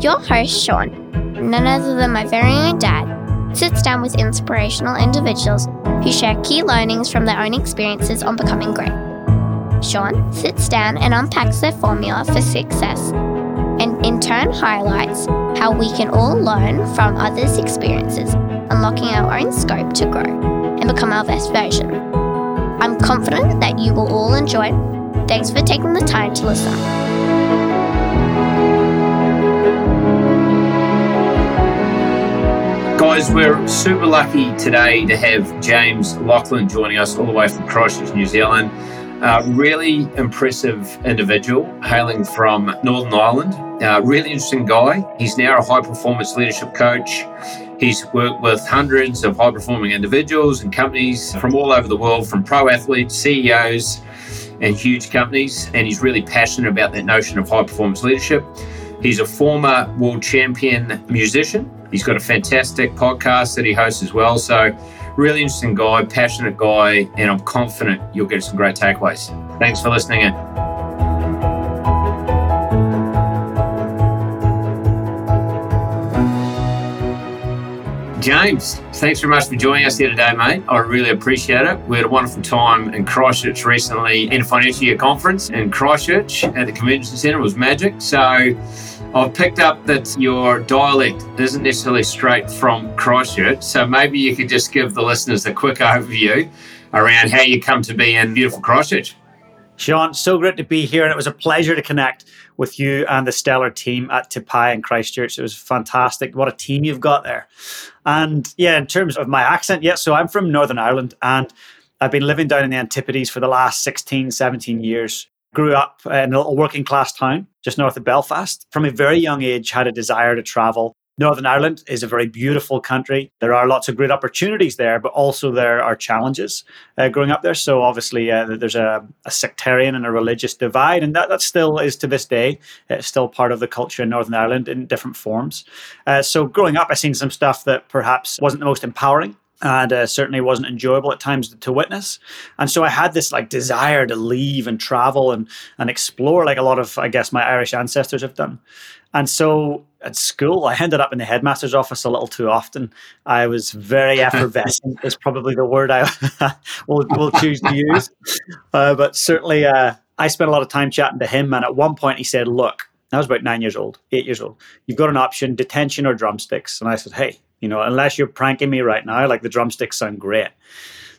Your host, Sean, none other than my very own dad, sits down with inspirational individuals who share key learnings from their own experiences on becoming great. Sean sits down and unpacks their formula for success, and in turn highlights how we can all learn from others' experiences, unlocking our own scope to grow and become our best version. I'm confident that you will all enjoy. Thanks for taking the time to listen. Guys, we're super lucky today to have James Laughlin joining us all the way from Christchurch, New Zealand. Uh, really impressive individual hailing from Northern Ireland. Uh, really interesting guy. He's now a high performance leadership coach. He's worked with hundreds of high performing individuals and companies from all over the world, from pro athletes, CEOs, and huge companies. And he's really passionate about that notion of high performance leadership. He's a former world champion musician. He's got a fantastic podcast that he hosts as well. So, really interesting guy, passionate guy, and I'm confident you'll get some great takeaways. Thanks for listening in. James, thanks very much for joining us here today, mate. I really appreciate it. We had a wonderful time in Christchurch recently in a financial year conference in Christchurch at the convention centre. It was magic. So I've picked up that your dialect isn't necessarily straight from Christchurch. So maybe you could just give the listeners a quick overview around how you come to be in beautiful Christchurch. Sean, so great to be here, and it was a pleasure to connect with you and the stellar team at Te Pae in Christchurch. It was fantastic. What a team you've got there. And yeah, in terms of my accent, yeah, so I'm from Northern Ireland and I've been living down in the Antipodes for the last 16, 17 years. Grew up in a little working class town just north of Belfast. From a very young age, had a desire to travel Northern Ireland is a very beautiful country. There are lots of great opportunities there, but also there are challenges uh, growing up there. So obviously, uh, there's a, a, sectarian and a religious divide, and that, that still is to this day. It's still part of the culture in Northern Ireland in different forms. Uh, so growing up, I've seen some stuff that perhaps wasn't the most empowering and uh, certainly wasn't enjoyable at times to witness. And so I had this like desire to leave and travel and and explore, like a lot of I guess my Irish ancestors have done. And so at school, I ended up in the headmaster's office a little too often. I was very effervescent, is probably the word I will, will choose to use. Uh, but certainly, uh, I spent a lot of time chatting to him. And at one point, he said, Look, I was about nine years old, eight years old. You've got an option detention or drumsticks. And I said, Hey, you know, unless you're pranking me right now, like the drumsticks sound great.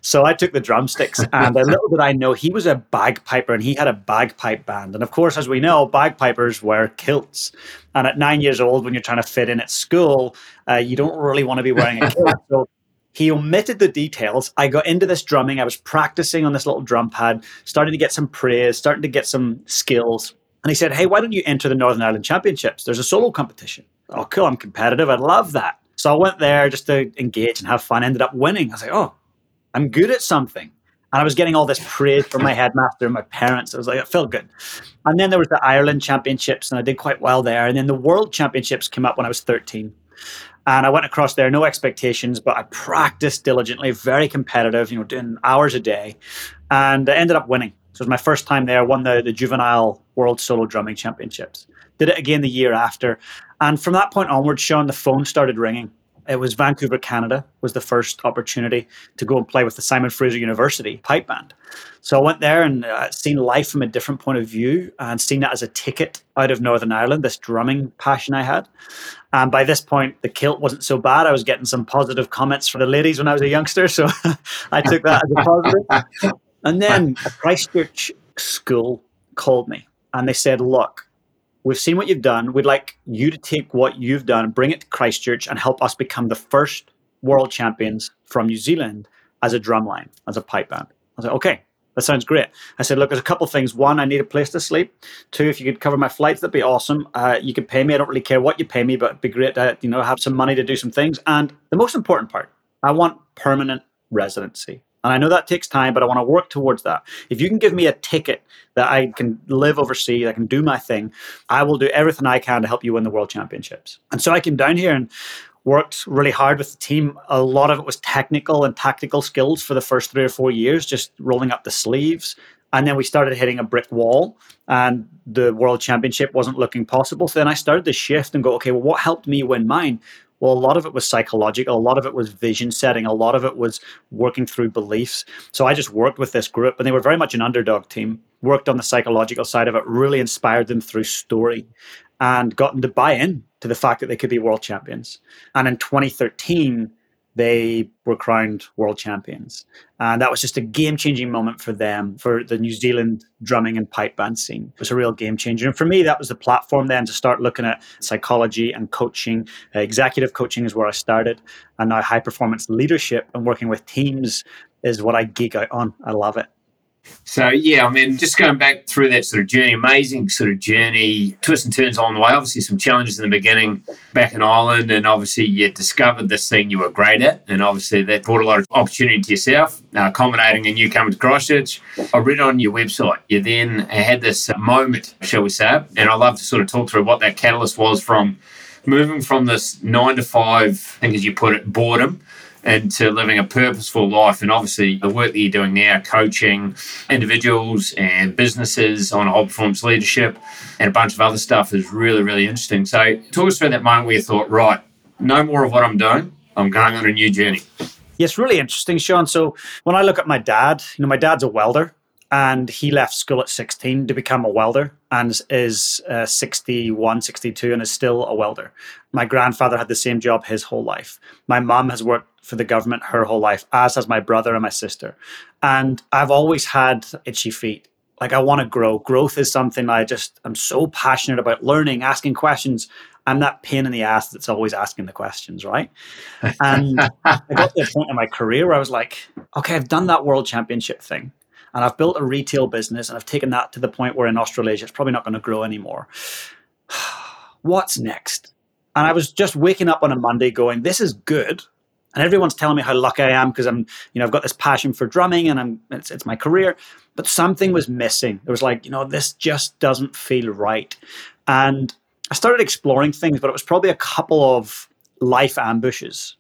So I took the drumsticks, and a little did I know he was a bagpiper and he had a bagpipe band. And of course, as we know, bagpipers wear kilts. And at nine years old, when you're trying to fit in at school, uh, you don't really want to be wearing a kilt. So he omitted the details. I got into this drumming. I was practicing on this little drum pad, starting to get some praise, starting to get some skills. And he said, Hey, why don't you enter the Northern Ireland Championships? There's a solo competition. Oh, cool. I'm competitive. I'd love that. So I went there just to engage and have fun. Ended up winning. I was like, oh, I'm good at something. And I was getting all this praise from my headmaster and my parents. I was like, it felt good. And then there was the Ireland Championships, and I did quite well there. And then the World Championships came up when I was 13. And I went across there, no expectations, but I practiced diligently, very competitive, you know, doing hours a day. And I ended up winning. So it was my first time there, won the, the Juvenile World Solo Drumming Championships. Did it again the year after. And from that point onwards, Sean, the phone started ringing. It was Vancouver, Canada, was the first opportunity to go and play with the Simon Fraser University pipe band. So I went there and uh, seen life from a different point of view and seen that as a ticket out of Northern Ireland, this drumming passion I had. And by this point, the kilt wasn't so bad. I was getting some positive comments from the ladies when I was a youngster. So I took that as a positive. And then a Christchurch school called me and they said, look, We've seen what you've done. We'd like you to take what you've done, bring it to Christchurch, and help us become the first world champions from New Zealand as a drumline, as a pipe band. I was like, okay, that sounds great. I said, look, there's a couple things. One, I need a place to sleep. Two, if you could cover my flights, that'd be awesome. Uh, you could pay me. I don't really care what you pay me, but it'd be great to you know have some money to do some things. And the most important part, I want permanent residency. And I know that takes time, but I want to work towards that. If you can give me a ticket that I can live overseas, I can do my thing, I will do everything I can to help you win the world championships. And so I came down here and worked really hard with the team. A lot of it was technical and tactical skills for the first three or four years, just rolling up the sleeves, And then we started hitting a brick wall and the world championship wasn't looking possible. So then I started to shift and go, okay, well, what helped me win mine? Well, a lot of it was psychological, a lot of it was vision setting, a lot of it was working through beliefs. So I just worked with this group, and they were very much an underdog team, worked on the psychological side of it, really inspired them through story, and got them to buy in to the fact that they could be world champions. And in 2013, they were crowned world champions. And that was just a game changing moment for them, for the New Zealand drumming and pipe band scene. It was a real game changer. And for me, that was the platform then to start looking at psychology and coaching. Uh, executive coaching is where I started. And now high performance leadership and working with teams is what I geek out on. I love it. So yeah, I mean, just going back through that sort of journey, amazing sort of journey, twists and turns along the way. Obviously, some challenges in the beginning back in Ireland, and obviously you discovered this thing you were great at, and obviously that brought a lot of opportunity to yourself, uh, culminating in you coming to Christchurch. I read on your website, you then had this moment, shall we say, and I love to sort of talk through what that catalyst was from moving from this nine to five, I think as you put it, boredom into living a purposeful life. And obviously, the work that you're doing now, coaching individuals and businesses on high performance leadership and a bunch of other stuff is really, really interesting. So, talk us through that moment where you thought, right, no more of what I'm doing, I'm going on a new journey. Yes, really interesting, Sean. So, when I look at my dad, you know, my dad's a welder and he left school at 16 to become a welder and is uh, 61 62 and is still a welder my grandfather had the same job his whole life my mom has worked for the government her whole life, as has my brother and my sister. And I've always had itchy feet. Like I want to grow. Growth is something I just I'm so passionate about learning, asking questions. I'm that pain in the ass that's always asking the questions, right? And I got to a point in my career where I was like, okay, I've done that world championship thing. And I've built a retail business and I've taken that to the point where in Australasia it's probably not going to grow anymore. What's next? And I was just waking up on a Monday going, this is good and everyone's telling me how lucky I am because I'm, you know, I've got this passion for drumming and I'm, it's, it's my career. But something was missing. It was like, you know, this just doesn't feel right. And I started exploring things, but it was probably a couple of life ambushes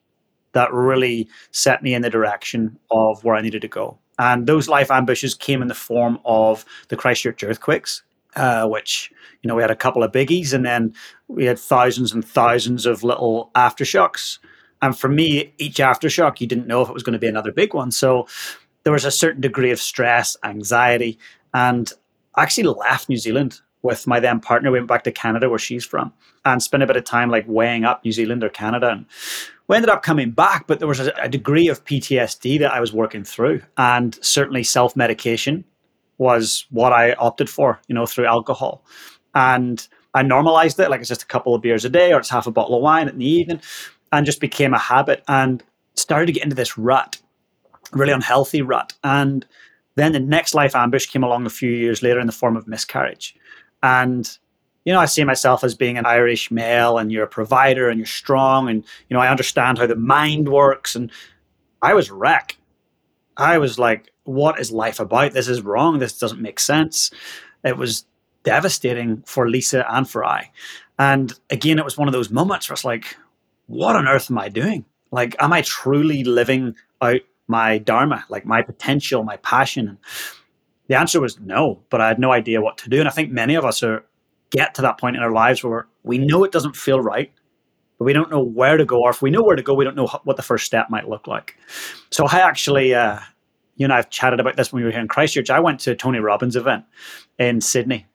that really set me in the direction of where I needed to go. And those life ambushes came in the form of the Christchurch earthquakes, uh, which, you know, we had a couple of biggies and then we had thousands and thousands of little aftershocks. And for me, each aftershock, you didn't know if it was going to be another big one. So there was a certain degree of stress, anxiety, and I actually left New Zealand with my then partner. We went back to Canada, where she's from, and spent a bit of time like weighing up New Zealand or Canada. And we ended up coming back, but there was a, a degree of PTSD that I was working through, and certainly self medication was what I opted for, you know, through alcohol. And I normalized it, like it's just a couple of beers a day or it's half a bottle of wine in the evening and just became a habit and started to get into this rut, really unhealthy rut. And then the next life ambush came along a few years later in the form of miscarriage. And you know, I see myself as being an Irish male and you're a provider and you're strong and you know, I understand how the mind works and I was wrecked. I was like, what is life about? This is wrong. This doesn't make sense. It was devastating for Lisa and for I. And again, it was one of those moments where it's like, what on earth am I doing? Like, am I truly living out my dharma, like my potential, my passion? And the answer was no, but I had no idea what to do. And I think many of us are get to that point in our lives where we know it doesn't feel right, but we don't know where to go. Or if we know where to go, we don't know what the first step might look like. So I actually, uh, you and I have chatted about this when we were here in Christchurch. I went to Tony Robbins' event in Sydney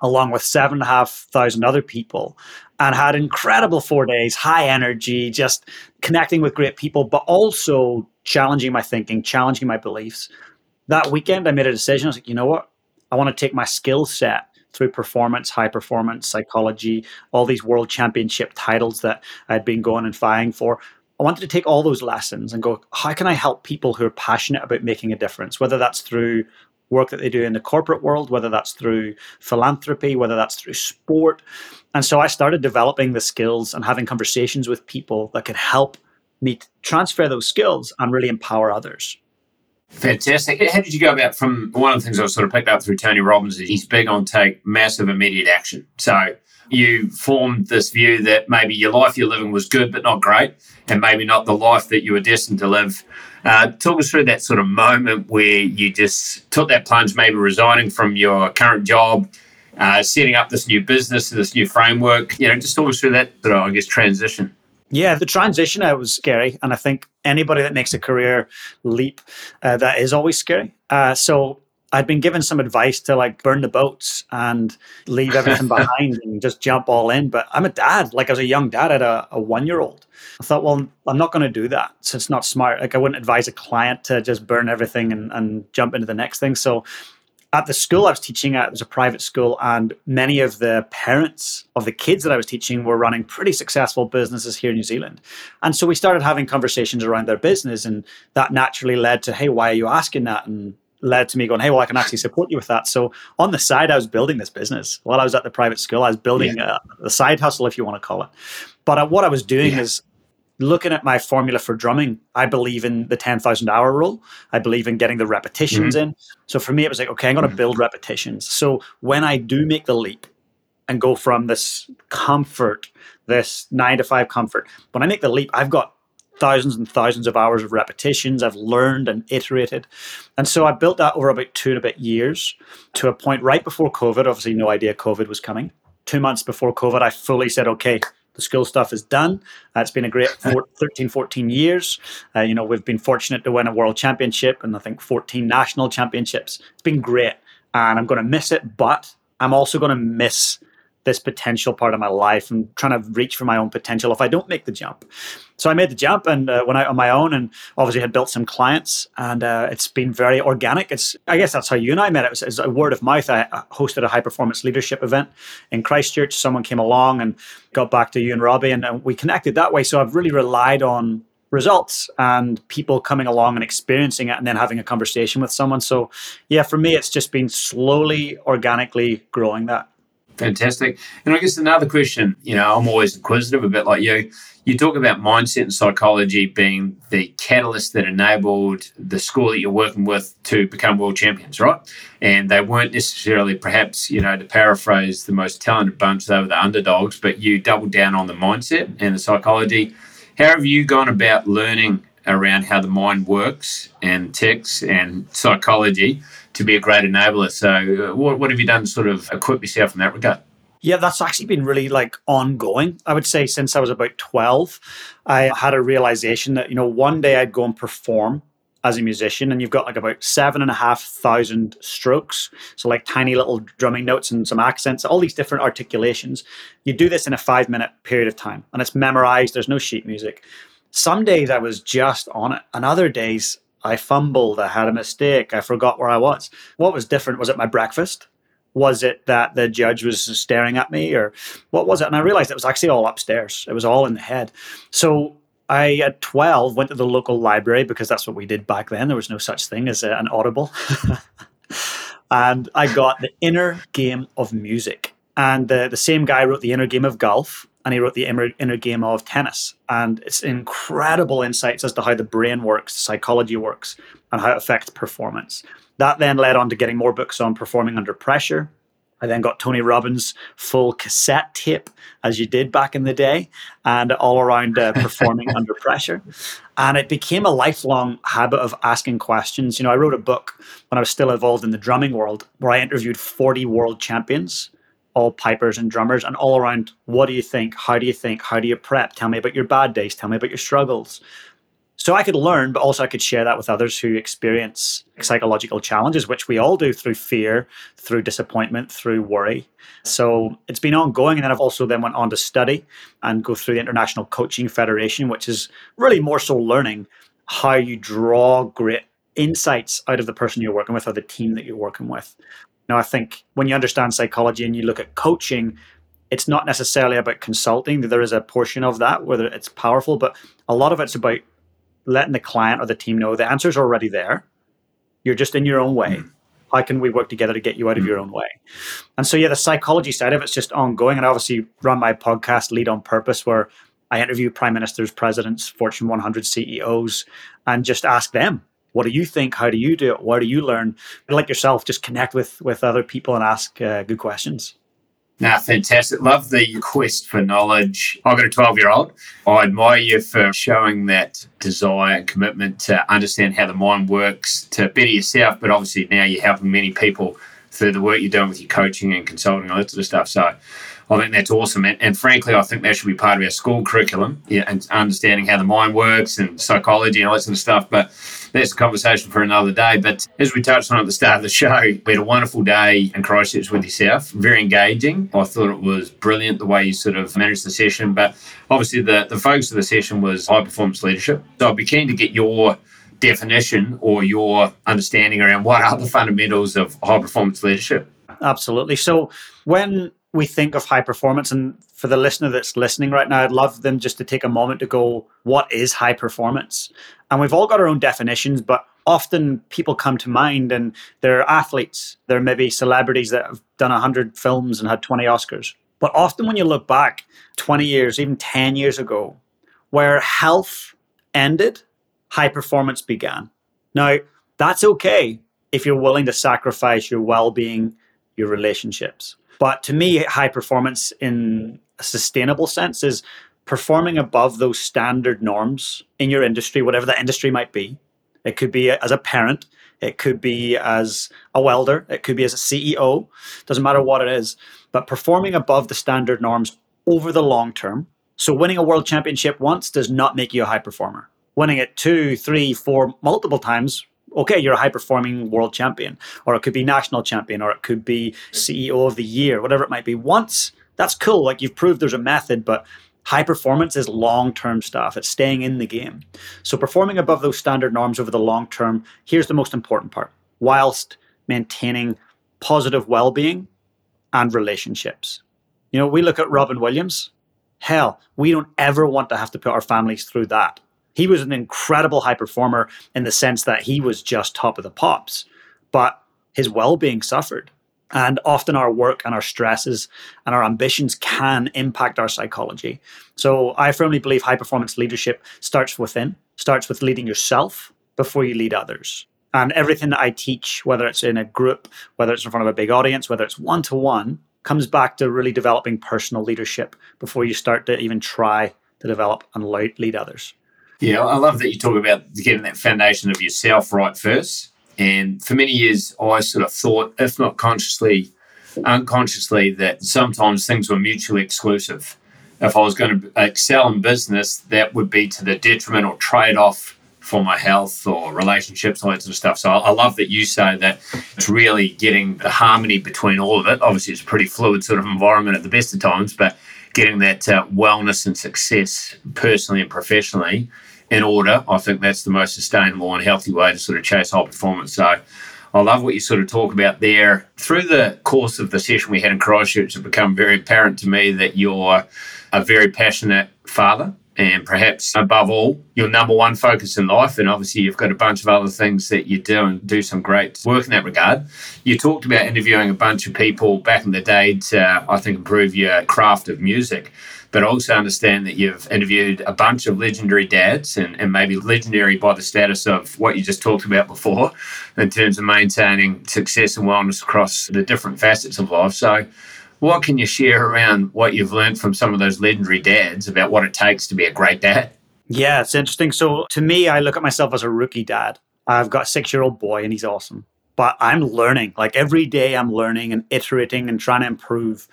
along with seven and a half thousand other people and had incredible four days, high energy, just connecting with great people, but also challenging my thinking, challenging my beliefs. That weekend, I made a decision. I was like, you know what? I want to take my skill set through performance, high performance, psychology, all these world championship titles that I'd been going and vying for. I wanted to take all those lessons and go, how can I help people who are passionate about making a difference, whether that's through work that they do in the corporate world, whether that's through philanthropy, whether that's through sport. And so I started developing the skills and having conversations with people that could help me transfer those skills and really empower others. Fantastic. How did you go about from one of the things I sort of picked up through Tony Robbins is he's big on take massive immediate action. So you formed this view that maybe your life you're living was good but not great, and maybe not the life that you were destined to live. Uh, talk us through that sort of moment where you just took that plunge, maybe resigning from your current job, uh, setting up this new business, this new framework. You know, just talk us through that sort of, I guess, transition. Yeah, the transition uh, was scary, and I think anybody that makes a career leap, uh, that is always scary. Uh, so I'd been given some advice to like burn the boats and leave everything behind and just jump all in. But I'm a dad. Like as a young dad, I had a, a one year old. I thought, well, I'm not going to do that. So it's not smart. Like I wouldn't advise a client to just burn everything and, and jump into the next thing. So at the school I was teaching at, it was a private school, and many of the parents of the kids that I was teaching were running pretty successful businesses here in New Zealand. And so we started having conversations around their business, and that naturally led to, hey, why are you asking that? And led to me going, hey, well, I can actually support you with that. So on the side, I was building this business while I was at the private school. I was building yeah. a, a, side hustle, if you want to call it. But uh, what I was doing yeah. is looking at my formula for drumming. I believe in the 10,000 hour rule. I believe in getting the repetitions mm-hmm. in. So for me, it was like, okay, I'm going to mm-hmm. build repetitions. So when I do make the leap and go from this comfort, this nine to five comfort, when I make the leap, I've got thousands and thousands of hours of repetitions. I've learned and iterated. And so I built that over about two and a bit years to a point right before COVID. Obviously, no idea COVID was coming. Two months before COVID, I fully said, okay, the school stuff is done. Uh, it's been a great four, 13, 14 years. Uh, you know, we've been fortunate to win a world championship and I think 14 national championships. It's been great. And I'm going to miss it, but I'm also going to miss this potential part of my life and trying to reach for my own potential if I don't make the jump. So I made the jump and uh, went out on my own and obviously had built some clients and uh, it's been very organic. It's I guess that's how you and I met. It was, it was a word of mouth. I hosted a high performance leadership event in Christchurch. Someone came along and got back to you and Robbie and, and we connected that way. So I've really relied on results and people coming along and experiencing it and then having a conversation with someone. So yeah, for me, it's just been slowly, organically growing that. Fantastic. And I guess another question, you know, I'm always inquisitive, a bit like you. You talk about mindset and psychology being the catalyst that enabled the school that you're working with to become world champions, right? And they weren't necessarily, perhaps, you know, to paraphrase the most talented bunch, they were the underdogs, but you doubled down on the mindset and the psychology. How have you gone about learning around how the mind works and ticks and psychology to be a great enabler. So, uh, what, what have you done to sort of equip yourself in that regard? Yeah, that's actually been really like ongoing. I would say since I was about 12, I had a realization that, you know, one day I'd go and perform as a musician and you've got like about seven and a half thousand strokes. So like tiny little drumming notes and some accents, all these different articulations. You do this in a five minute period of time and it's memorized. There's no sheet music. Some days I was just on it and other days I fumbled, I had a mistake, I forgot where I was. What was different? Was it my breakfast? Was it that the judge was staring at me, or what was it? And I realized it was actually all upstairs. It was all in the head. So I, at 12, went to the local library because that's what we did back then. There was no such thing as uh, an audible. and I got The Inner Game of Music. And the, the same guy wrote The Inner Game of Golf and he wrote the inner, game of tennis. And it's incredible insights as to how the brain works, psychology works, and how it affects performance. That then led on to getting more books on performing under pressure. I then got Tony Robbins' full cassette tape, as you did back in the day, and all around uh, performing under pressure. And it became a lifelong habit of asking questions. You know, I wrote a book when I was still involved in the drumming world where I interviewed 40 world champions all pipers and drummers and all around what do you think? How do you think? How do you prep? Tell me about your bad days. Tell me about your struggles. So i could learn but also i could share that with others who experience psychological challenges which we all do through fear through disappointment through worry. So it's been ongoing and then i've also then went on to study and go through the international coaching federation which is really more so learning how you draw great insights out of the person you're working with or the team that you're working with now, I think when you understand psychology and you look at coaching, it's not necessarily about consulting. There is a portion of that where it's powerful, but a lot of it's about letting the client or the team know the answer's are already there. You're just in your own way. Mm. How can we work together to get you out of your own way? And so, yeah, the psychology side of it's just ongoing. And I obviously run my podcast, Lead on Purpose, where I interview prime ministers, presidents, Fortune 100 CEOs, and just ask them what do you think? How do you do it? Where do you learn? Like yourself, just connect with with other people and ask uh, good questions. Nah, fantastic. Love the quest for knowledge. I've got a 12 year old. I admire you for showing that desire and commitment to understand how the mind works, to better yourself, but obviously now you're helping many people through the work you're doing with your coaching and consulting and all that sort of stuff. So I think that's awesome. And, and, frankly, I think that should be part of our school curriculum yeah, and understanding how the mind works and psychology and all that sort of stuff. But that's a conversation for another day. But as we touched on at the start of the show, we had a wonderful day in Christchurch with yourself. Very engaging. I thought it was brilliant the way you sort of managed the session. But obviously, the, the focus of the session was high performance leadership. So I'd be keen to get your definition or your understanding around what are the fundamentals of high performance leadership. Absolutely. So when we think of high performance and for the listener that's listening right now i'd love them just to take a moment to go what is high performance? And we've all got our own definitions but often people come to mind and they're athletes. They're maybe celebrities that have done 100 films and had 20 oscars. But often when you look back 20 years even 10 years ago where health ended high performance began. Now that's okay if you're willing to sacrifice your well-being your relationships but to me, high performance in a sustainable sense is performing above those standard norms in your industry, whatever that industry might be. It could be as a parent, it could be as a welder, it could be as a CEO, doesn't matter what it is, but performing above the standard norms over the long term. So, winning a world championship once does not make you a high performer. Winning it two, three, four, multiple times okay, you're a high performing world champion, or it could be national champion, or it could be CEO of the year, whatever it might be. Once that's cool, like you've proved there's a method, but high performance is long term stuff. It's staying in the game. So performing above those standard norms over the long term, here's the most important part whilst maintaining positive well being and relationships. You know, we look at Robin Williams. Hell, we don't ever want to have to put our families through that. He was an incredible high performer in the sense that he was just top of the pops, but his well being suffered. And often our work and our stresses and our ambitions can impact our psychology. So I firmly believe high performance leadership starts within, starts with leading yourself before you lead others. And everything that I teach, whether it's in a group, whether it's in front of a big audience, whether it's one to one, comes back to really developing personal leadership before you start to even try to develop and lead others. Yeah, I love that you talk about getting that foundation of yourself right first. And for many years, I sort of thought, if not consciously, unconsciously, that sometimes things were mutually exclusive. If I was going to excel in business, that would be to the detriment or trade off for my health or relationships, all that sort of stuff. So I love that you say that it's really getting the harmony between all of it. Obviously, it's a pretty fluid sort of environment at the best of times, but getting that uh, wellness and success personally and professionally in order, I think that's the most sustainable and healthy way to sort of chase high performance. So I love what you sort of talk about there. Through the course of the session we had in Christchurch, it become very apparent to me that you're a very passionate father and perhaps above all, your number one focus in life. And obviously, you've got a bunch of other things that you do and do some great work in that regard. You talked about interviewing a bunch of people back in the day to, I think, improve your craft of music. But also understand that you've interviewed a bunch of legendary dads and, and maybe legendary by the status of what you just talked about before in terms of maintaining success and wellness across the different facets of life. So, what can you share around what you've learned from some of those legendary dads about what it takes to be a great dad? Yeah, it's interesting. So to me, I look at myself as a rookie dad. I've got a six year old boy and he's awesome. But I'm learning. Like every day, I'm learning and iterating and trying to improve.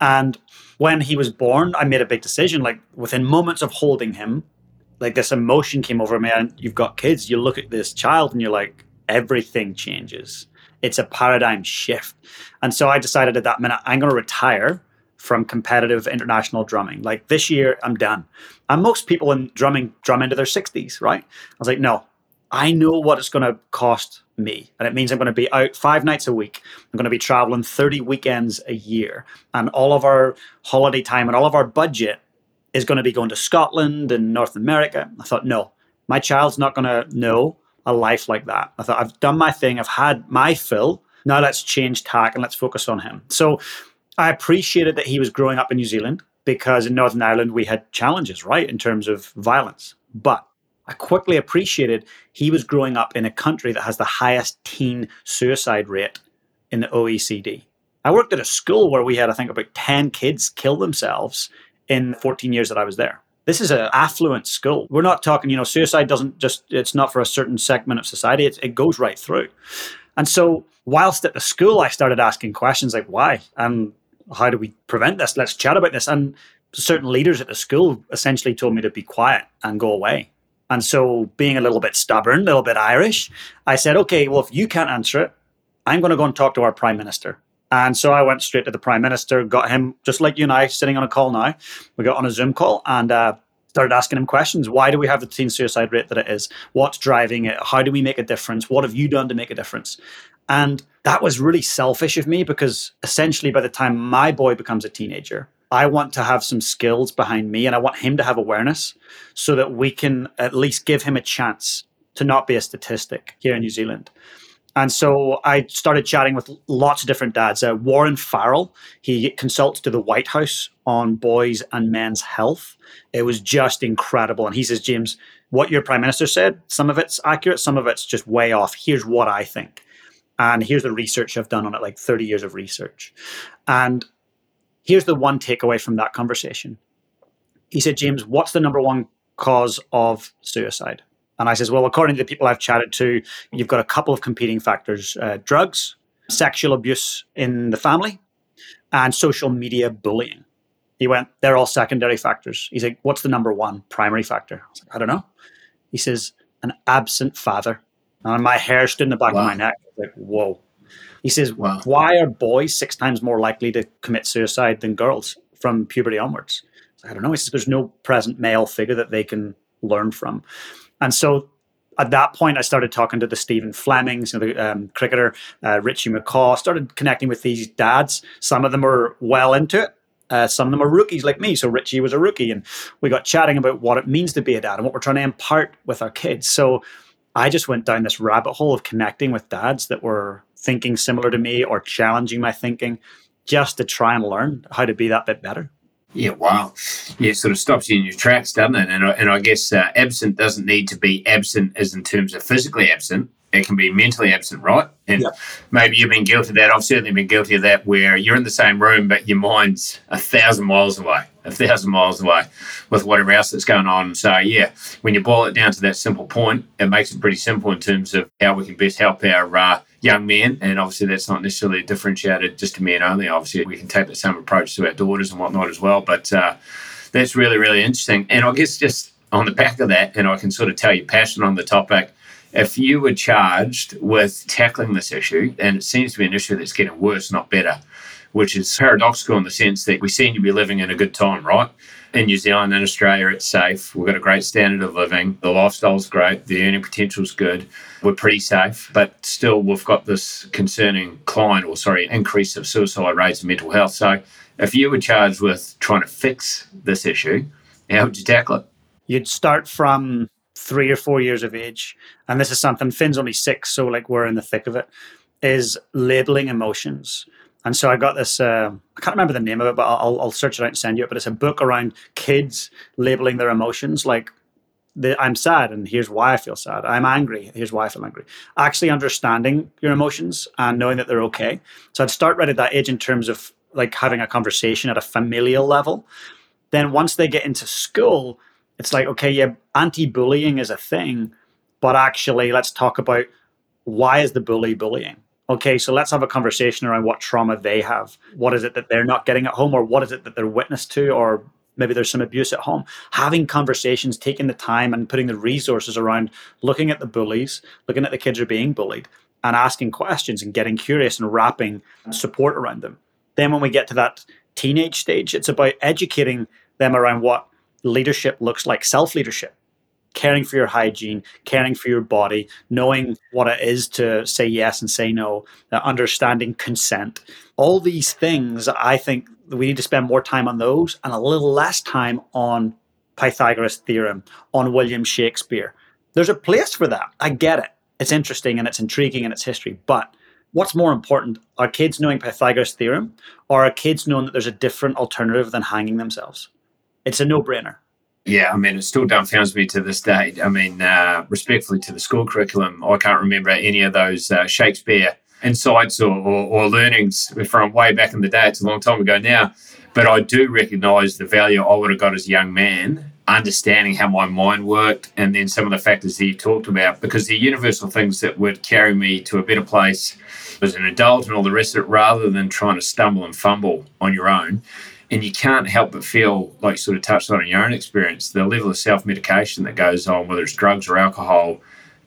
And when he was born, I made a big decision. Like within moments of holding him, like this emotion came over me. And you've got kids, you look at this child and you're like, everything changes it's a paradigm shift. And so I decided at that minute, I'm going to retire from competitive international drumming. Like this year, I'm done. And most people in drumming drum into their 60s, right? I was like, no, I know what it's going to cost me. And it means I'm going to be out five nights a week. I'm going to be traveling 30 weekends a year. And all of our holiday time and all of our budget is going to be going to Scotland and North America. I thought, no, my child's not going to know a life like that. I thought, I've done my thing, I've had my fill. Now let's change tack and let's focus on him. So I appreciated that he was growing up in New Zealand because in Northern Ireland we had challenges, right, in terms of violence. But I quickly appreciated he was growing up in a country that has the highest teen suicide rate in the OECD. I worked at a school where we had, I think, about 10 kids kill themselves in 14 years that I was there. This is an affluent school. We're not talking, you know, suicide doesn't just, it's not for a certain segment of society, it, it goes right through. And so, whilst at the school, I started asking questions like, why? And how do we prevent this? Let's chat about this. And certain leaders at the school essentially told me to be quiet and go away. And so, being a little bit stubborn, a little bit Irish, I said, okay, well, if you can't answer it, I'm going to go and talk to our prime minister. And so I went straight to the prime minister, got him, just like you and I, sitting on a call now. We got on a Zoom call and uh, started asking him questions. Why do we have the teen suicide rate that it is? What's driving it? How do we make a difference? What have you done to make a difference? And that was really selfish of me because essentially, by the time my boy becomes a teenager, I want to have some skills behind me and I want him to have awareness so that we can at least give him a chance to not be a statistic here in New Zealand. And so I started chatting with lots of different dads. Uh, Warren Farrell, he consults to the White House on boys and men's health. It was just incredible. And he says, James, what your prime minister said, some of it's accurate, some of it's just way off. Here's what I think. And here's the research I've done on it, like 30 years of research. And here's the one takeaway from that conversation. He said, James, what's the number one cause of suicide? And I says, well, according to the people I've chatted to, you've got a couple of competing factors uh, drugs, sexual abuse in the family, and social media bullying. He went, they're all secondary factors. He's like, what's the number one primary factor? I was like, I don't know. He says, an absent father. And my hair stood in the back wow. of my neck. like, whoa. He says, wow. why are boys six times more likely to commit suicide than girls from puberty onwards? I don't know. He says, there's no present male figure that they can learn from. And so at that point, I started talking to the Stephen Flemings, you know, the um, cricketer, uh, Richie McCaw, started connecting with these dads. Some of them are well into it. Uh, some of them are rookies like me. So Richie was a rookie, and we got chatting about what it means to be a dad and what we're trying to impart with our kids. So I just went down this rabbit hole of connecting with dads that were thinking similar to me or challenging my thinking just to try and learn how to be that bit better. Yeah, wow. Yeah, it sort of stops you in your tracks, doesn't it? And I, and I guess uh, absent doesn't need to be absent as in terms of physically absent. It can be mentally absent, right? And yeah. maybe you've been guilty of that. I've certainly been guilty of that where you're in the same room, but your mind's a thousand miles away, a thousand miles away with whatever else that's going on. So, yeah, when you boil it down to that simple point, it makes it pretty simple in terms of how we can best help our uh, young men, and obviously that's not necessarily differentiated just to men only. Obviously, we can take the same approach to our daughters and whatnot as well. But uh, that's really, really interesting. And I guess just on the back of that, and I can sort of tell your passion on the topic. If you were charged with tackling this issue, and it seems to be an issue that's getting worse, not better, which is paradoxical in the sense that we seem to be living in a good time, right? in New Zealand and Australia, it's safe. We've got a great standard of living. The lifestyle's great. The earning potential's good. We're pretty safe, but still, we've got this concerning decline, or sorry, increase of suicide rates and mental health. So, if you were charged with trying to fix this issue, how would you tackle it? You'd start from three or four years of age, and this is something Finn's only six, so like we're in the thick of it. Is labeling emotions. And so I got this, uh, I can't remember the name of it, but I'll, I'll search it out and send you it. But it's a book around kids labeling their emotions like, the, I'm sad and here's why I feel sad. I'm angry. Here's why I feel angry. Actually understanding your emotions and knowing that they're okay. So I'd start right at that age in terms of like having a conversation at a familial level. Then once they get into school, it's like, okay, yeah, anti-bullying is a thing, but actually let's talk about why is the bully bullying? Okay, so let's have a conversation around what trauma they have. What is it that they're not getting at home, or what is it that they're witness to, or maybe there's some abuse at home. Having conversations, taking the time and putting the resources around looking at the bullies, looking at the kids who are being bullied, and asking questions and getting curious and wrapping support around them. Then when we get to that teenage stage, it's about educating them around what leadership looks like, self leadership caring for your hygiene, caring for your body, knowing what it is to say yes and say no, uh, understanding consent. All these things, I think we need to spend more time on those and a little less time on Pythagoras' theorem, on William Shakespeare. There's a place for that. I get it. It's interesting and it's intriguing in its history. But what's more important? Are kids knowing Pythagoras' theorem or are kids knowing that there's a different alternative than hanging themselves? It's a no brainer. Yeah, I mean, it still dumbfounds me to this day. I mean, uh, respectfully to the school curriculum, I can't remember any of those uh, Shakespeare insights or, or, or learnings from way back in the day. It's a long time ago now. But I do recognize the value I would have got as a young man, understanding how my mind worked, and then some of the factors that you talked about, because the universal things that would carry me to a better place as an adult and all the rest of it, rather than trying to stumble and fumble on your own. And you can't help but feel, like sort of touched on in your own experience, the level of self medication that goes on, whether it's drugs or alcohol,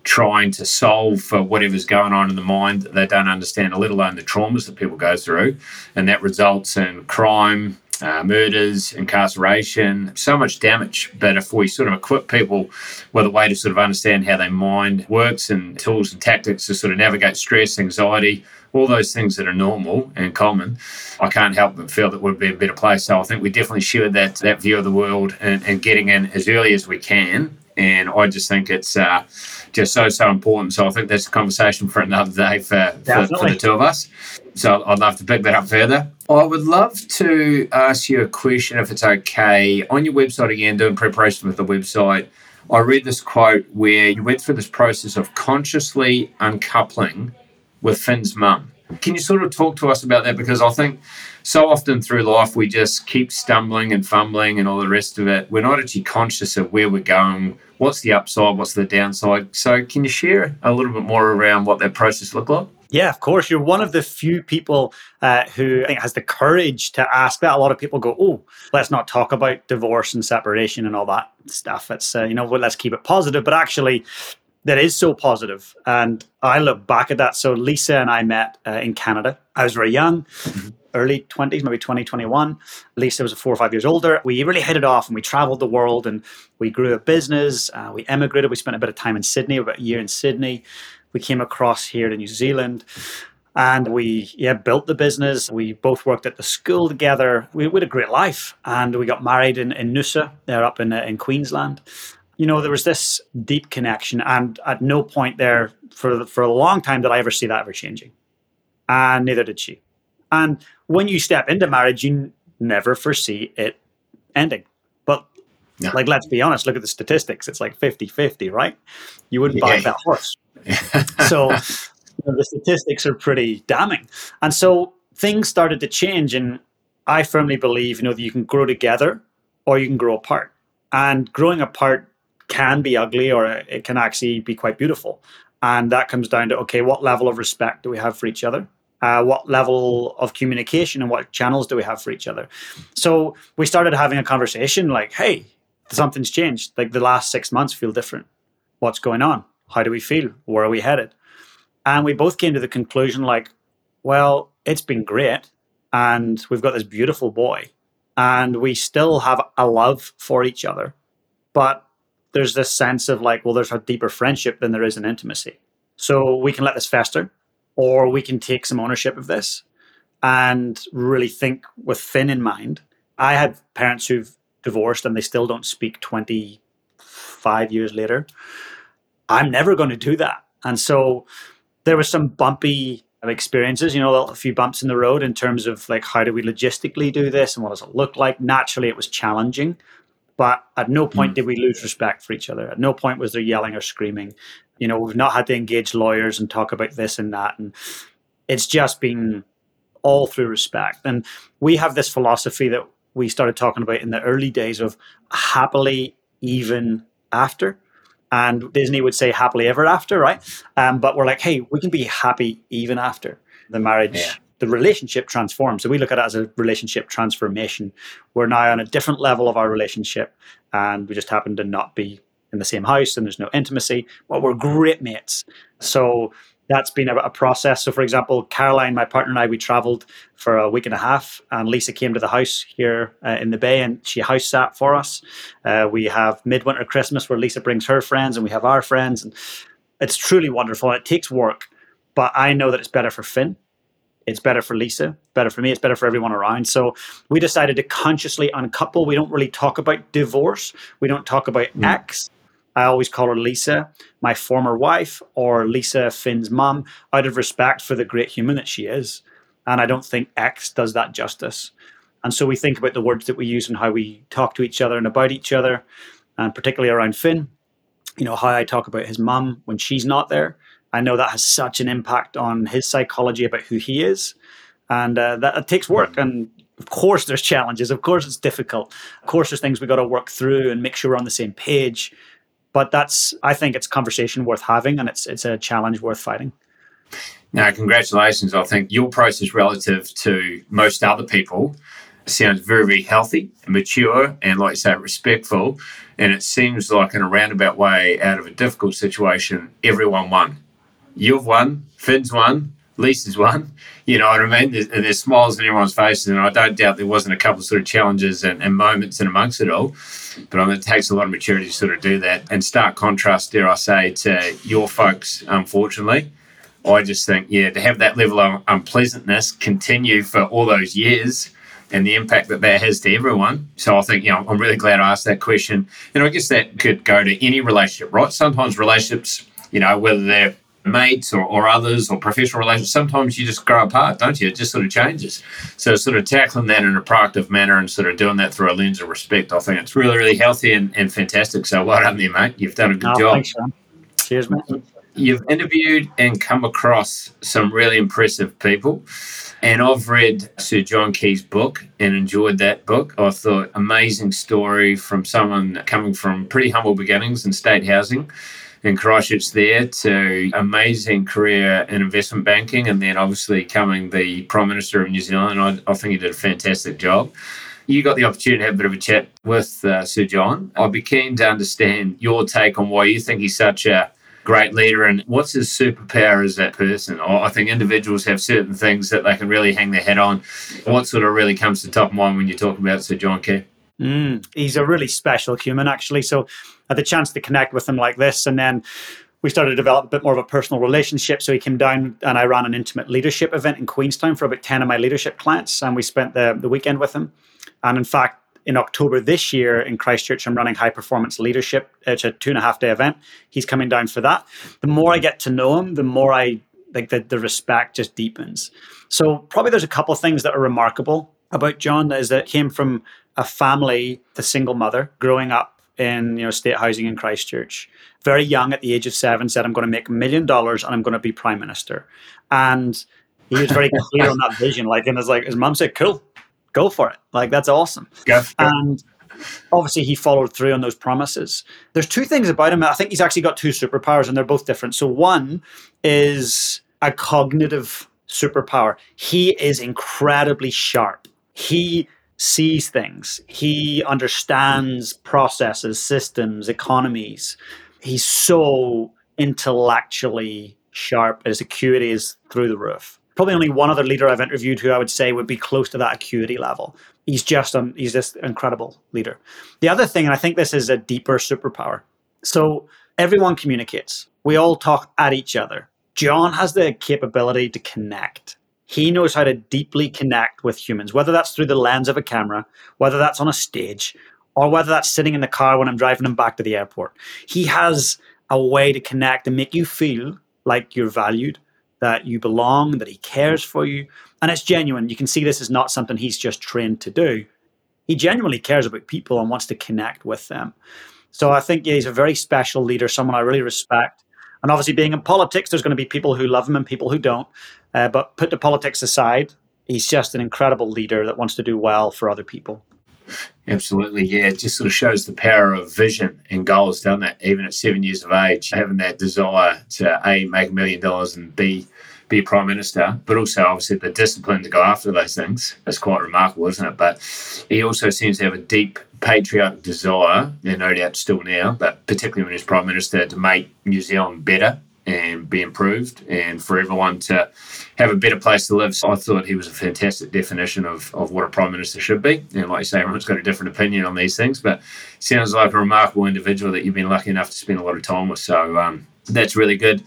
trying to solve for whatever's going on in the mind that they don't understand, let alone the traumas that people go through. And that results in crime, uh, murders, incarceration, so much damage. But if we sort of equip people with a way to sort of understand how their mind works and tools and tactics to sort of navigate stress, anxiety, all those things that are normal and common, I can't help but feel that we'd be a better place. So I think we definitely share that that view of the world and, and getting in as early as we can. And I just think it's uh, just so so important. So I think that's a conversation for another day for, for, for, the two of us. So I'd love to pick that up further. I would love to ask you a question if it's okay. On your website again, doing preparation with the website, I read this quote where you went through this process of consciously uncoupling with Finn's mum. Can you sort of talk to us about that? Because I think so often through life we just keep stumbling and fumbling and all the rest of it. We're not actually conscious of where we're going, what's the upside, what's the downside. So, can you share a little bit more around what that process looked like? Yeah, of course. You're one of the few people uh, who I think has the courage to ask that. A lot of people go, "Oh, let's not talk about divorce and separation and all that stuff." It's uh, you know, well, let's keep it positive. But actually, that is so positive. And I look back at that. So Lisa and I met uh, in Canada. I was very young. Mm-hmm early 20s, maybe 2021. Lisa was four or five years older. We really hit it off and we traveled the world and we grew a business. Uh, we emigrated. We spent a bit of time in Sydney, about a year in Sydney. We came across here to New Zealand and we yeah built the business. We both worked at the school together. We, we had a great life and we got married in, in Noosa, there up in, uh, in Queensland. You know, there was this deep connection, and at no point there for for a long time did I ever see that ever changing, and neither did she. And when you step into marriage, you never foresee it ending. But no. like, let's be honest, look at the statistics. It's like 50 50, right? You wouldn't buy yeah. that horse. so you know, the statistics are pretty damning. And so things started to change. And I firmly believe, you know, that you can grow together or you can grow apart. And growing apart can be ugly or it can actually be quite beautiful. And that comes down to okay, what level of respect do we have for each other? uh, what level of communication and what channels do we have for each other? So we started having a conversation like hey something's changed. Like the last six months feel different. What's going on? How do we feel? Where are we headed? And we both came to the conclusion like well it's been great. And we've got this beautiful boy. And we still have a love for each other. But there's this sense of like well there's a deeper friendship than there is an intimacy so we can let this fester or we can take some ownership of this and really think with Finn in mind. I had parents who've divorced and they still don't speak 25 years later. I'm never going to do that. And so there was some bumpy experiences, you know, a few bumps in the road in terms of like how do we logistically do this and what does it look like? Naturally, it was challenging, but at no point mm. did we lose respect for each other. At no point was there yelling or screaming you know we've not had to engage lawyers and talk about this and that and it's just been all through respect and we have this philosophy that we started talking about in the early days of happily even after and disney would say happily ever after right um, but we're like hey we can be happy even after the marriage yeah. The relationship transforms so we look at it as a relationship transformation we're now on a different level of our relationship and we just happen to not be in the same house and there's no intimacy, but we're great mates. So that's been a, a, process. So, for example, Caroline, my partner, and I, we traveled for a week and a half, and Lisa came to the house here uh, in the Bay and she house sat for us. Uh, we have midwinter Christmas where Lisa brings her friends and we have our friends, and it's truly wonderful. It takes work, but I know that it's better for Finn. It's better for Lisa, better for me, it's better for everyone around. So we decided to consciously uncouple. We don't really talk about divorce. We don't talk about mm. ex I always call her Lisa, my former wife, or Lisa Finn's mum, out of respect for the great human that she is. And I don't think X does that justice. And so we think about the words that we use and how we talk to each other and about each other, and particularly around Finn. You know, how I talk about his mum when she's not there, I know that has such an impact on his psychology about who he is. And uh, that it takes work. And of course, there's challenges. Of course, it's difficult. Of course, there's things we got to work through and make sure we're on the same page. But that's, I think, it's a conversation worth having, and it's it's a challenge worth fighting. Now, congratulations. I think your process relative to most other people sounds very, very healthy, and mature, and like you say, respectful. And it seems like in a roundabout way, out of a difficult situation, everyone won. You've won, Finn's won, Lisa's won. You know what I mean? There's, there's, smiles on everyone's faces, and I don't doubt there wasn't a couple sort of challenges and, and moments in amongst it all. But it takes a lot of maturity to sort of do that. And stark contrast, dare I say, to your folks, unfortunately. I just think, yeah, to have that level of unpleasantness continue for all those years and the impact that that has to everyone. So I think, you know, I'm really glad I asked that question. And I guess that could go to any relationship, right? Sometimes relationships, you know, whether they're mates or, or others or professional relationships, sometimes you just grow apart, don't you? It just sort of changes. So sort of tackling that in a proactive manner and sort of doing that through a lens of respect, I think it's really, really healthy and, and fantastic. So well done there, mate. You've done a good oh, job. Thanks, Sean. Cheers, mate. You've interviewed and come across some really impressive people. And I've read Sir John Key's book and enjoyed that book. I thought amazing story from someone coming from pretty humble beginnings in state housing in Christchurch there to amazing career in investment banking and then obviously coming the Prime Minister of New Zealand. I, I think he did a fantastic job. You got the opportunity to have a bit of a chat with uh, Sir John. I'd be keen to understand your take on why you think he's such a great leader and what's his superpower as that person. I think individuals have certain things that they can really hang their head on. What sort of really comes to top of mind when you talk about Sir John Key? Mm, he's a really special human, actually. So had the chance to connect with him like this, and then we started to develop a bit more of a personal relationship. So he came down and I ran an intimate leadership event in Queenstown for about 10 of my leadership clients. And we spent the, the weekend with him. And in fact, in October this year in Christchurch, I'm running high performance leadership. It's a two and a half day event. He's coming down for that. The more I get to know him, the more I like the, the respect just deepens. So probably there's a couple of things that are remarkable about John is that came from a family, the single mother, growing up in you know state housing in Christchurch. Very young at the age of seven, said, I'm going to make a million dollars and I'm going to be prime minister. And he was very clear on that vision. Like, and it's like his mom said, Cool, go for it. Like that's awesome. Yeah. And obviously he followed through on those promises. There's two things about him. I think he's actually got two superpowers and they're both different. So one is a cognitive superpower. He is incredibly sharp. He sees things. He understands processes, systems, economies. He's so intellectually sharp. His acuity is through the roof probably only one other leader I've interviewed who I would say would be close to that acuity level. He's just an, he's just incredible leader. The other thing, and I think this is a deeper superpower. So everyone communicates. We all talk at each other. John has the capability to connect. He knows how to deeply connect with humans, whether that's through the lens of a camera, whether that's on a stage, or whether that's sitting in the car when I'm driving him back to the airport. He has a way to connect and make you feel like you're valued that you belong, that he cares for you. And it's genuine. You can see this is not something he's just trained to do. He genuinely cares about people and wants to connect with them. So I think yeah, he's a very special leader, someone I really respect. And obviously, being in politics, there's going to be people who love him and people who don't. Uh, but put the politics aside, he's just an incredible leader that wants to do well for other people. Absolutely, yeah. It just sort of shows the power of vision and goals, doesn't it? Even at seven years of age, having that desire to A, make a million dollars and B, be prime minister, but also obviously the discipline to go after those things is quite remarkable, isn't it? But he also seems to have a deep patriotic desire, and no doubt still now, but particularly when he's prime minister, to make New Zealand better and be improved and for everyone to have a better place to live. So I thought he was a fantastic definition of, of what a Prime Minister should be. And like you say, everyone's got a different opinion on these things, but sounds like a remarkable individual that you've been lucky enough to spend a lot of time with. So um, that's really good.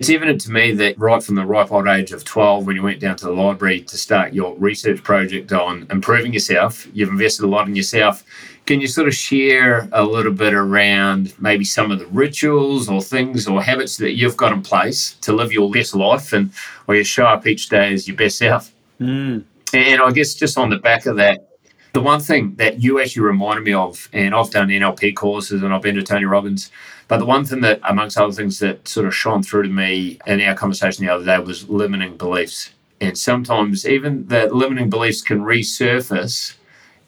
It's evident to me that right from the ripe old age of 12, when you went down to the library to start your research project on improving yourself, you've invested a lot in yourself can you sort of share a little bit around maybe some of the rituals or things or habits that you've got in place to live your best life and where you show up each day as your best self? Mm. And I guess just on the back of that, The one thing that you actually reminded me of, and I've done NLP courses and I've been to Tony Robbins, but the one thing that, amongst other things, that sort of shone through to me in our conversation the other day was limiting beliefs. And sometimes even the limiting beliefs can resurface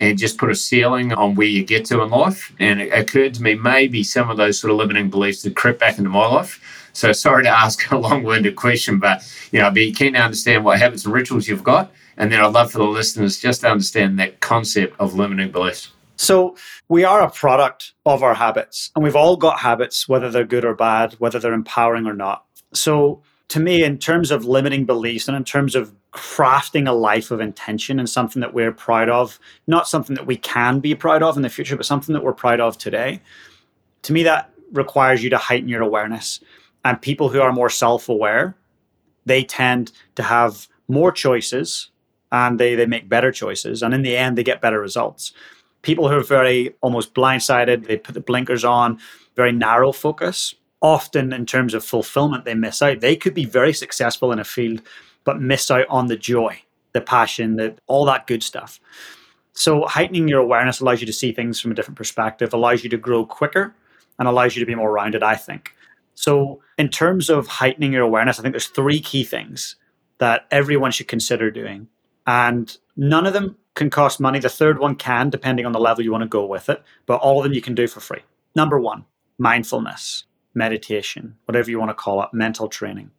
and just put a ceiling on where you get to in life. And it occurred to me maybe some of those sort of limiting beliefs that crept back into my life. So sorry to ask a long-winded question, but you know, I'd be keen to understand what habits and rituals you've got. And then I'd love for the listeners just to understand that concept of limiting beliefs. So we are a product of our habits, and we've all got habits, whether they're good or bad, whether they're empowering or not. So to me, in terms of limiting beliefs and in terms of crafting a life of intention and something that we're proud of, not something that we can be proud of in the future, but something that we're proud of today, to me, that requires you to heighten your awareness. And people who are more self aware, they tend to have more choices and they, they make better choices. And in the end, they get better results people who are very almost blindsided, they put the blinkers on, very narrow focus. Often, in terms of fulfillment, they miss out. They could be very successful in a field, but miss out on the joy, the passion, the, all that good stuff. So, heightening your awareness allows you to see things from a different perspective, allows you to grow quicker, and allows you to be more rounded, I think. So, in terms of heightening your awareness, I think there's three key things that everyone should consider doing. And none of them can cost money. The third one can, depending on the level you want to go with it, but all of them you can do for free. Number one, mindfulness, meditation, whatever you want to call it, mental training.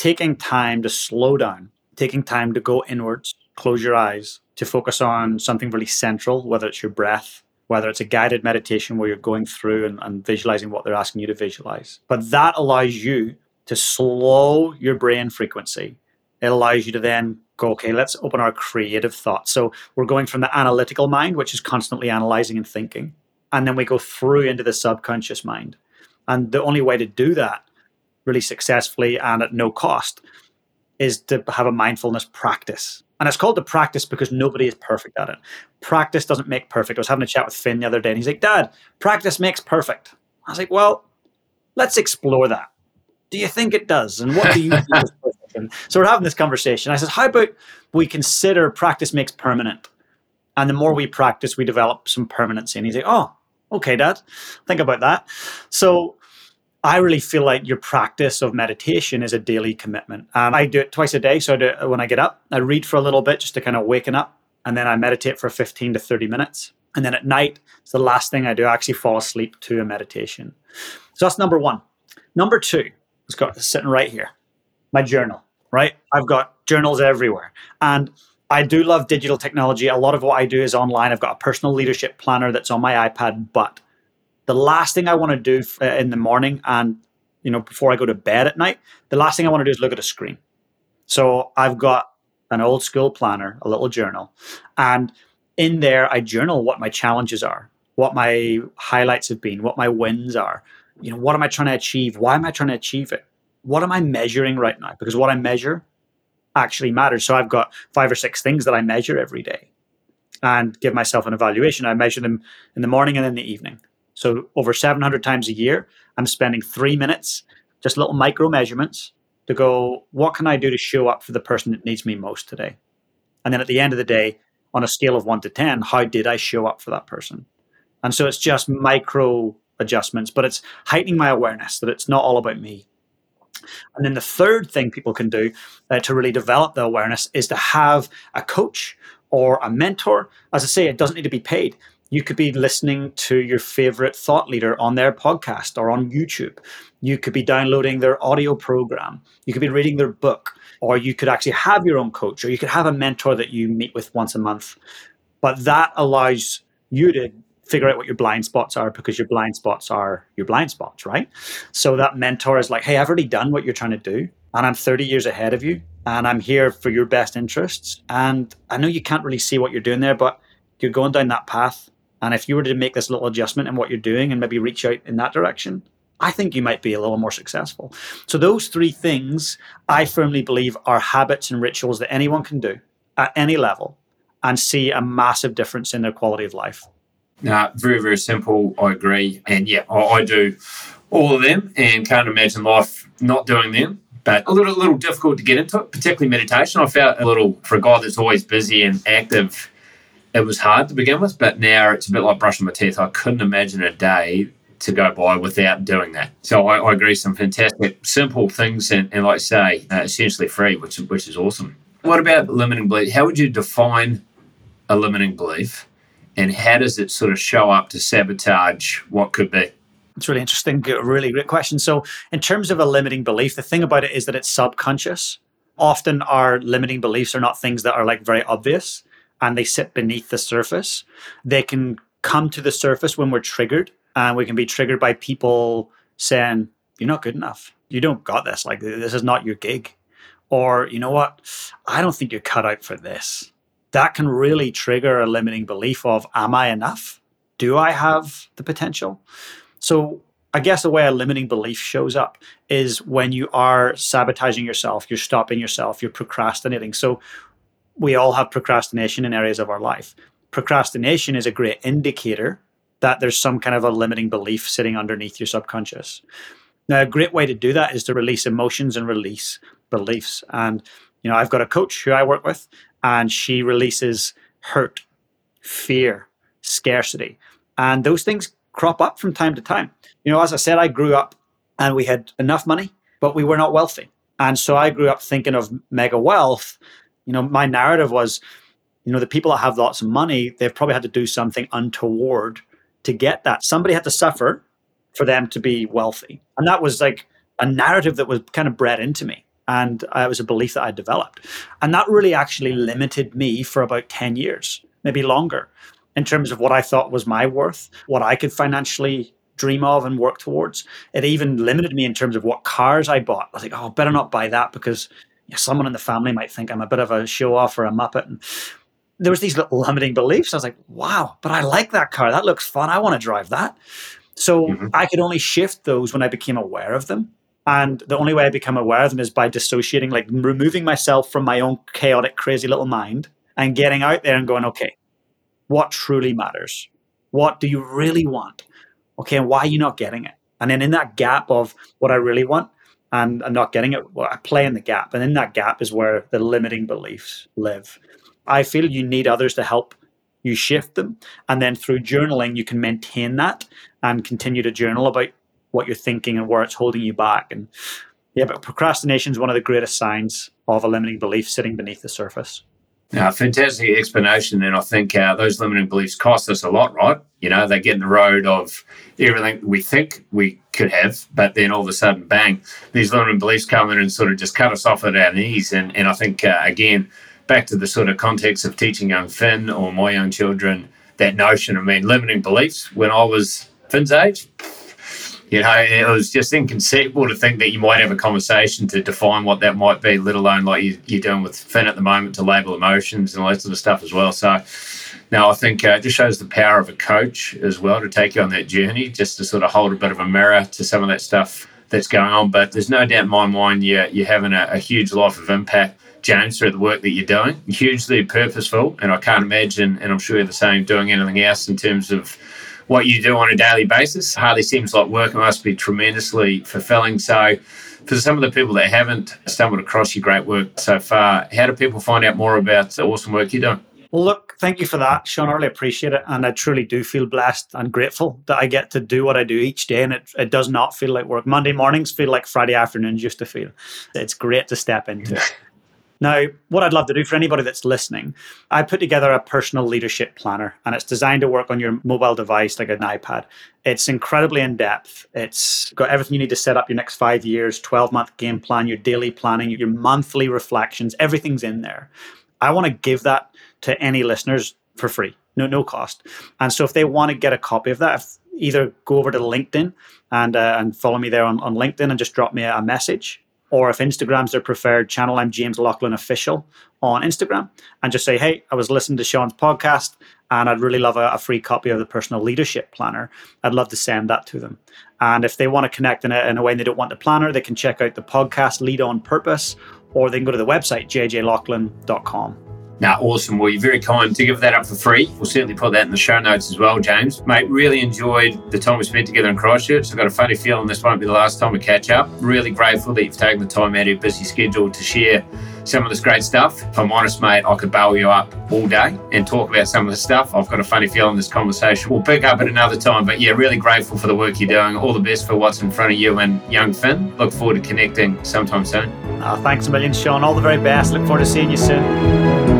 Taking time to slow down, taking time to go inwards, close your eyes, to focus on something really central, whether it's your breath, whether it's a guided meditation where you're going through and, and visualizing what they're asking you to visualize. But that allows you to slow your brain frequency. It allows you to then go, okay, let's open our creative thought. So we're going from the analytical mind, which is constantly analyzing and thinking, and then we go through into the subconscious mind. And the only way to do that really successfully and at no cost is to have a mindfulness practice. And it's called the practice because nobody is perfect at it. Practice doesn't make perfect. I was having a chat with Finn the other day and he's like, Dad, practice makes perfect. I was like, well, let's explore that. Do you think it does? And what do you think is perfect? And so we're having this conversation. I said, how about we consider practice makes permanent? And the more we practice, we develop some permanency. And he's like, oh, okay, dad, think about that. So I really feel like your practice of meditation is a daily commitment. And I do it twice a day. So I do it when I get up, I read for a little bit just to kind of waken up. And then I meditate for 15 to 30 minutes. And then at night, it's the last thing I do. I actually fall asleep to a meditation. So that's number one. Number two, it's got sitting right here my journal, right? I've got journals everywhere. And I do love digital technology. A lot of what I do is online. I've got a personal leadership planner that's on my iPad, but the last thing I want to do uh, in the morning and you know before I go to bed at night, the last thing I want to do is look at a screen. So I've got an old school planner, a little journal, and in there I journal what my challenges are, what my highlights have been, what my wins are. You know, what am I trying to achieve? Why am I trying to achieve it? what am I measuring right now? Because what I measure actually matters. So I've got five or six things that I measure every day and give myself an evaluation. I measure them in the morning and in the evening. So over 700 times a year, I'm spending three minutes, just little micro measurements to go, what can I do to show up for the person that needs me most today? And then at the end of the day, on a scale of one to 10, how did I show up for that person? And so it's just micro adjustments, but it's heightening my awareness that it's not all about me. And then the third thing people can do uh, to really develop the awareness is to have a coach or a mentor. As I say, it doesn't need to be paid. You could be listening to your favorite thought leader on their podcast or on YouTube. You could be downloading their audio program. You could be reading their book, or you could actually have your own coach, or you could have a mentor that you meet with once a month. But that allows you to figure out what your blind spots are because your blind spots are your blind spots, right? So that mentor is like, hey, I've already done what you're trying to do, and I'm 30 years ahead of you, and I'm here for your best interests. And I know you can't really see what you're doing there, but you're going down that path. And if you were to make this little adjustment in what you're doing and maybe reach out in that direction, I think you might be a little more successful. So, those three things I firmly believe are habits and rituals that anyone can do at any level and see a massive difference in their quality of life. No, very, very simple. I agree. And yeah, I, I, do all of them and can't imagine life not doing them. But a little, little difficult to get into particularly meditation. I found a little, for a guy that's always busy and active, it was hard to begin with, but now it's a bit like brushing my teeth. I couldn't imagine a day to go by without doing that. So I, I agree, some fantastic, simple things, and, and like I say, uh, essentially free, which which is awesome. What about limiting belief? How would you define a limiting belief, and how does it sort of show up to sabotage what could be? It's really interesting, really great question. So, in terms of a limiting belief, the thing about it is that it's subconscious. Often, our limiting beliefs are not things that are like very obvious and they sit beneath the surface. They can come to the surface when we're triggered, and we can be triggered by people saying, You're not good enough. You don't got this. Like, this is not your gig. Or, you know what? I don't think you're cut out for this. That can really trigger a limiting belief of, Am I enough? Do I have the potential? So, I guess the way a limiting belief shows up is when you are sabotaging yourself, you're stopping yourself, you're procrastinating. So, we all have procrastination in areas of our life. Procrastination is a great indicator that there's some kind of a limiting belief sitting underneath your subconscious. Now, a great way to do that is to release emotions and release beliefs. And, you know, I've got a coach who I work with, and she releases hurt, fear, scarcity. And those things crop up from time to time. You know, as I said, I grew up and we had enough money, but we were not wealthy. And so I grew up thinking of mega wealth you know, my narrative was, you know, the people that have lots of money, they've probably had to do something untoward to get that. Somebody had to suffer for them to be wealthy. And that was like a narrative that was kind of bred into me. And uh, it was a belief that I developed. And that really actually limited me for about 10 years, maybe longer, in terms of what I thought was my worth, what I could financially dream of and work towards. It even limited me in terms of what cars I bought. I was like, oh, better not buy that because someone in the family might think I'm a bit of a show off or a muppet. And there was these little limiting beliefs. I was like, wow, but I like that car. That looks fun. I want to drive that. So mm-hmm. I could only shift those when I became aware of them. And the only way I become aware of them is by dissociating, like removing myself from my own chaotic, crazy little mind and getting out there and going, okay, what truly matters? What do you really want? Okay, and why are you not getting it? And then in that gap of what I really want, and I'm not getting it, well, I play in the gap. And in that gap is where the limiting beliefs live. I feel you need others to help you shift them. And then through journaling, you can maintain that and continue to journal about what you're thinking and where it's holding you back. And yeah, but procrastination is one of the greatest signs of a limiting belief sitting beneath the surface. Yeah, fantastic explanation. And I think uh, those limiting beliefs cost us a lot, right? You know, they get in the road of everything we think we could have, but then all of a sudden, bang, these limiting beliefs come in and sort of just cut us off at our knees. And, and I think, uh, again, back to the sort of context of teaching young Finn or my young children, that notion of, mean, limiting beliefs when I was Finn's age, you know, it was just inconceivable to think that you might have a conversation to define what that might be, let alone like you, are doing with Finn at the moment to label emotions and all that sort of stuff as well. So, now I think uh, it just shows the power of a coach as well to take you on that journey, just to sort of hold a bit of a mirror to some of that stuff that's going on. But there's no doubt in my mind you're, you're having a, a huge life of impact. James, through the work that you're doing, hugely purposeful, and I can't imagine, and I'm sure you're the same, doing anything else in terms of what you do on a daily basis. Hardly seems like work must be tremendously fulfilling. So, for some of the people that haven't stumbled across your great work so far, how do people find out more about the awesome work you're doing? Well, look, thank you for that, Sean. I really appreciate it. And I truly do feel blessed and grateful that I get to do what I do each day. And it, it does not feel like work. Monday mornings feel like Friday afternoons used to feel. It's great to step into it. Now, what I'd love to do for anybody that's listening, I put together a personal leadership planner and it's designed to work on your mobile device like an iPad. It's incredibly in depth. It's got everything you need to set up your next five years, 12 month game plan, your daily planning, your monthly reflections, everything's in there. I want to give that to any listeners for free, no, no cost. And so if they want to get a copy of that, either go over to LinkedIn and, uh, and follow me there on, on LinkedIn and just drop me a, a message or if Instagram's their preferred channel, I'm James Laughlin Official on Instagram and just say, hey, I was listening to Sean's podcast and I'd really love a, a, free copy of the personal leadership planner. I'd love to send that to them. And if they want to connect in a, in a way and they don't want the planner, they can check out the podcast Lead on Purpose or they can go to the website, jjlaughlin.com. Now, awesome. Well, you're very kind to give that up for free. We'll certainly put that in the show notes as well, James. Mate, really enjoyed the time we spent together in Christchurch. I've got a funny feeling this won't be the last time we catch up. Really grateful that you've taken the time out of your busy schedule to share some of this great stuff. If I'm honest, mate, I could bail you up all day and talk about some of the stuff. I've got a funny feeling this conversation will pick up at another time. But yeah, really grateful for the work you're doing. All the best for what's in front of you and young Finn. Look forward to connecting sometime soon. Oh, thanks a million, Sean. All the very best. Look forward to seeing you soon.